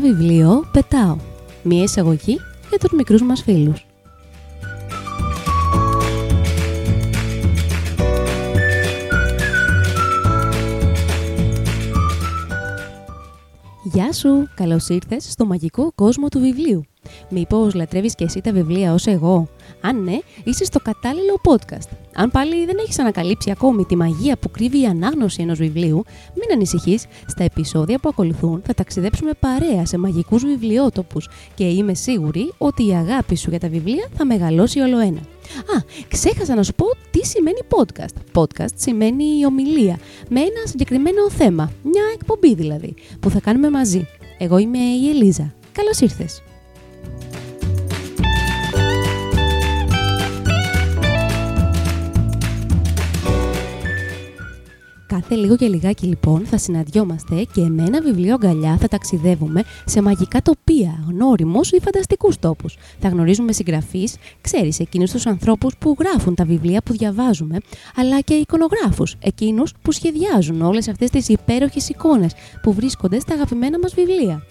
βιβλίο πετάω. Μία εισαγωγή για τους μικρούς μας φίλους. Γεια σου! Καλώς ήρθες στο μαγικό κόσμο του βιβλίου. Μήπως λατρεύεις και εσύ τα βιβλία ως εγώ; Αν ναι, είσαι στο κατάλληλο podcast. Αν πάλι δεν έχεις ανακαλύψει ακόμη τη μαγεία που κρύβει η ανάγνωση ενός βιβλίου, μην ανησυχείς. Στα επεισόδια που ακολουθούν θα ταξιδέψουμε παρέα σε μαγικούς βιβλιότοπους και είμαι σίγουρη ότι η αγάπη σου για τα βιβλία θα μεγαλώσει όλο ένα. Α, ξέχασα να σου πω τι σημαίνει podcast. Podcast σημαίνει ομιλία, με ένα συγκεκριμένο θέμα, μια εκπομπή δηλαδή, που θα κάνουμε μαζί. Εγώ είμαι η Ελίζα. Καλώς ήρθες! Κάθε λίγο και λιγάκι λοιπόν θα συναντιόμαστε και με ένα βιβλίο αγκαλιά θα ταξιδεύουμε σε μαγικά τοπία, γνώριμους ή φανταστικούς τόπους. Θα γνωρίζουμε συγγραφείς, ξέρεις, εκείνους τους ανθρώπους που γράφουν τα βιβλία που διαβάζουμε, αλλά και εικονογράφους, εκείνους που σχεδιάζουν όλες αυτές τις υπέροχες εικόνες που βρίσκονται στα αγαπημένα μας βιβλία.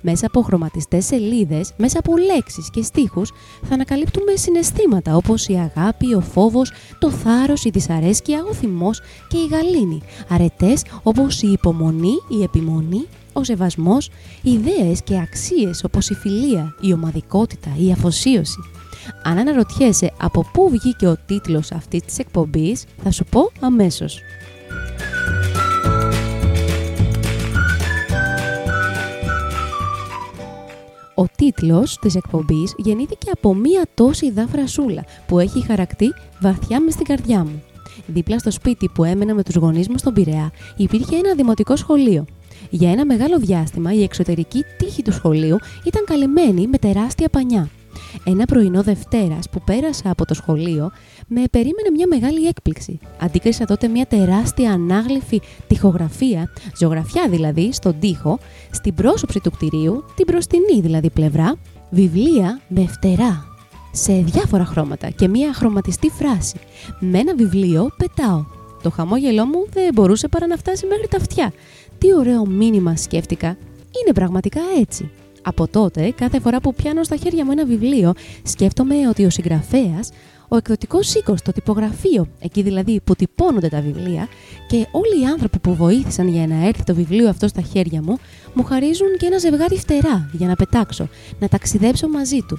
Μέσα από χρωματιστές σελίδες, μέσα από λέξεις και στίχους θα ανακαλύπτουμε συναισθήματα όπως η αγάπη, ο φόβος, το θάρρος, η δυσαρέσκεια, ο θυμός και η γαλήνη. Αρετές όπως η υπομονή, η επιμονή, ο σεβασμός, ιδέες και αξίες όπως η φιλία, η ομαδικότητα, η αφοσίωση. Αν αναρωτιέσαι από πού βγήκε ο τίτλος αυτής της εκπομπής, θα σου πω αμέσως. Ο τίτλος της εκπομπής γεννήθηκε από μία τόση δάφρασούλα που έχει χαρακτή βαθιά μες στην καρδιά μου. Δίπλα στο σπίτι που έμενα με τους γονείς μου στον Πειραιά υπήρχε ένα δημοτικό σχολείο. Για ένα μεγάλο διάστημα η εξωτερική τύχη του σχολείου ήταν καλυμμένη με τεράστια πανιά. Ένα πρωινό Δευτέρας που πέρασα από το σχολείο, με περίμενε μια μεγάλη έκπληξη. Αντίκρισα τότε μια τεράστια ανάγλυφη τυχογραφία, ζωγραφιά δηλαδή, στον τοίχο, στην πρόσωψη του κτηρίου, την μπροστινή δηλαδή πλευρά, βιβλία με φτερά, σε διάφορα χρώματα και μια χρωματιστή φράση. Με ένα βιβλίο πετάω. Το χαμόγελό μου δεν μπορούσε παρά να φτάσει μέχρι τα αυτιά. Τι ωραίο μήνυμα σκέφτηκα. Είναι πραγματικά έτσι. Από τότε, κάθε φορά που πιάνω στα χέρια μου ένα βιβλίο, σκέφτομαι ότι ο συγγραφέας, ο εκδοτικός οίκος, το τυπογραφείο, εκεί δηλαδή που τυπώνονται τα βιβλία, και όλοι οι άνθρωποι που βοήθησαν για να έρθει το βιβλίο αυτό στα χέρια μου, μου χαρίζουν και ένα ζευγάρι φτερά για να πετάξω, να ταξιδέψω μαζί του.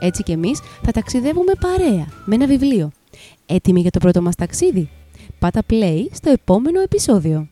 Έτσι κι εμείς θα ταξιδεύουμε παρέα με ένα βιβλίο. Έτοιμοι για το πρώτο μας ταξίδι; Πάτα play στο επόμενο επεισόδιο.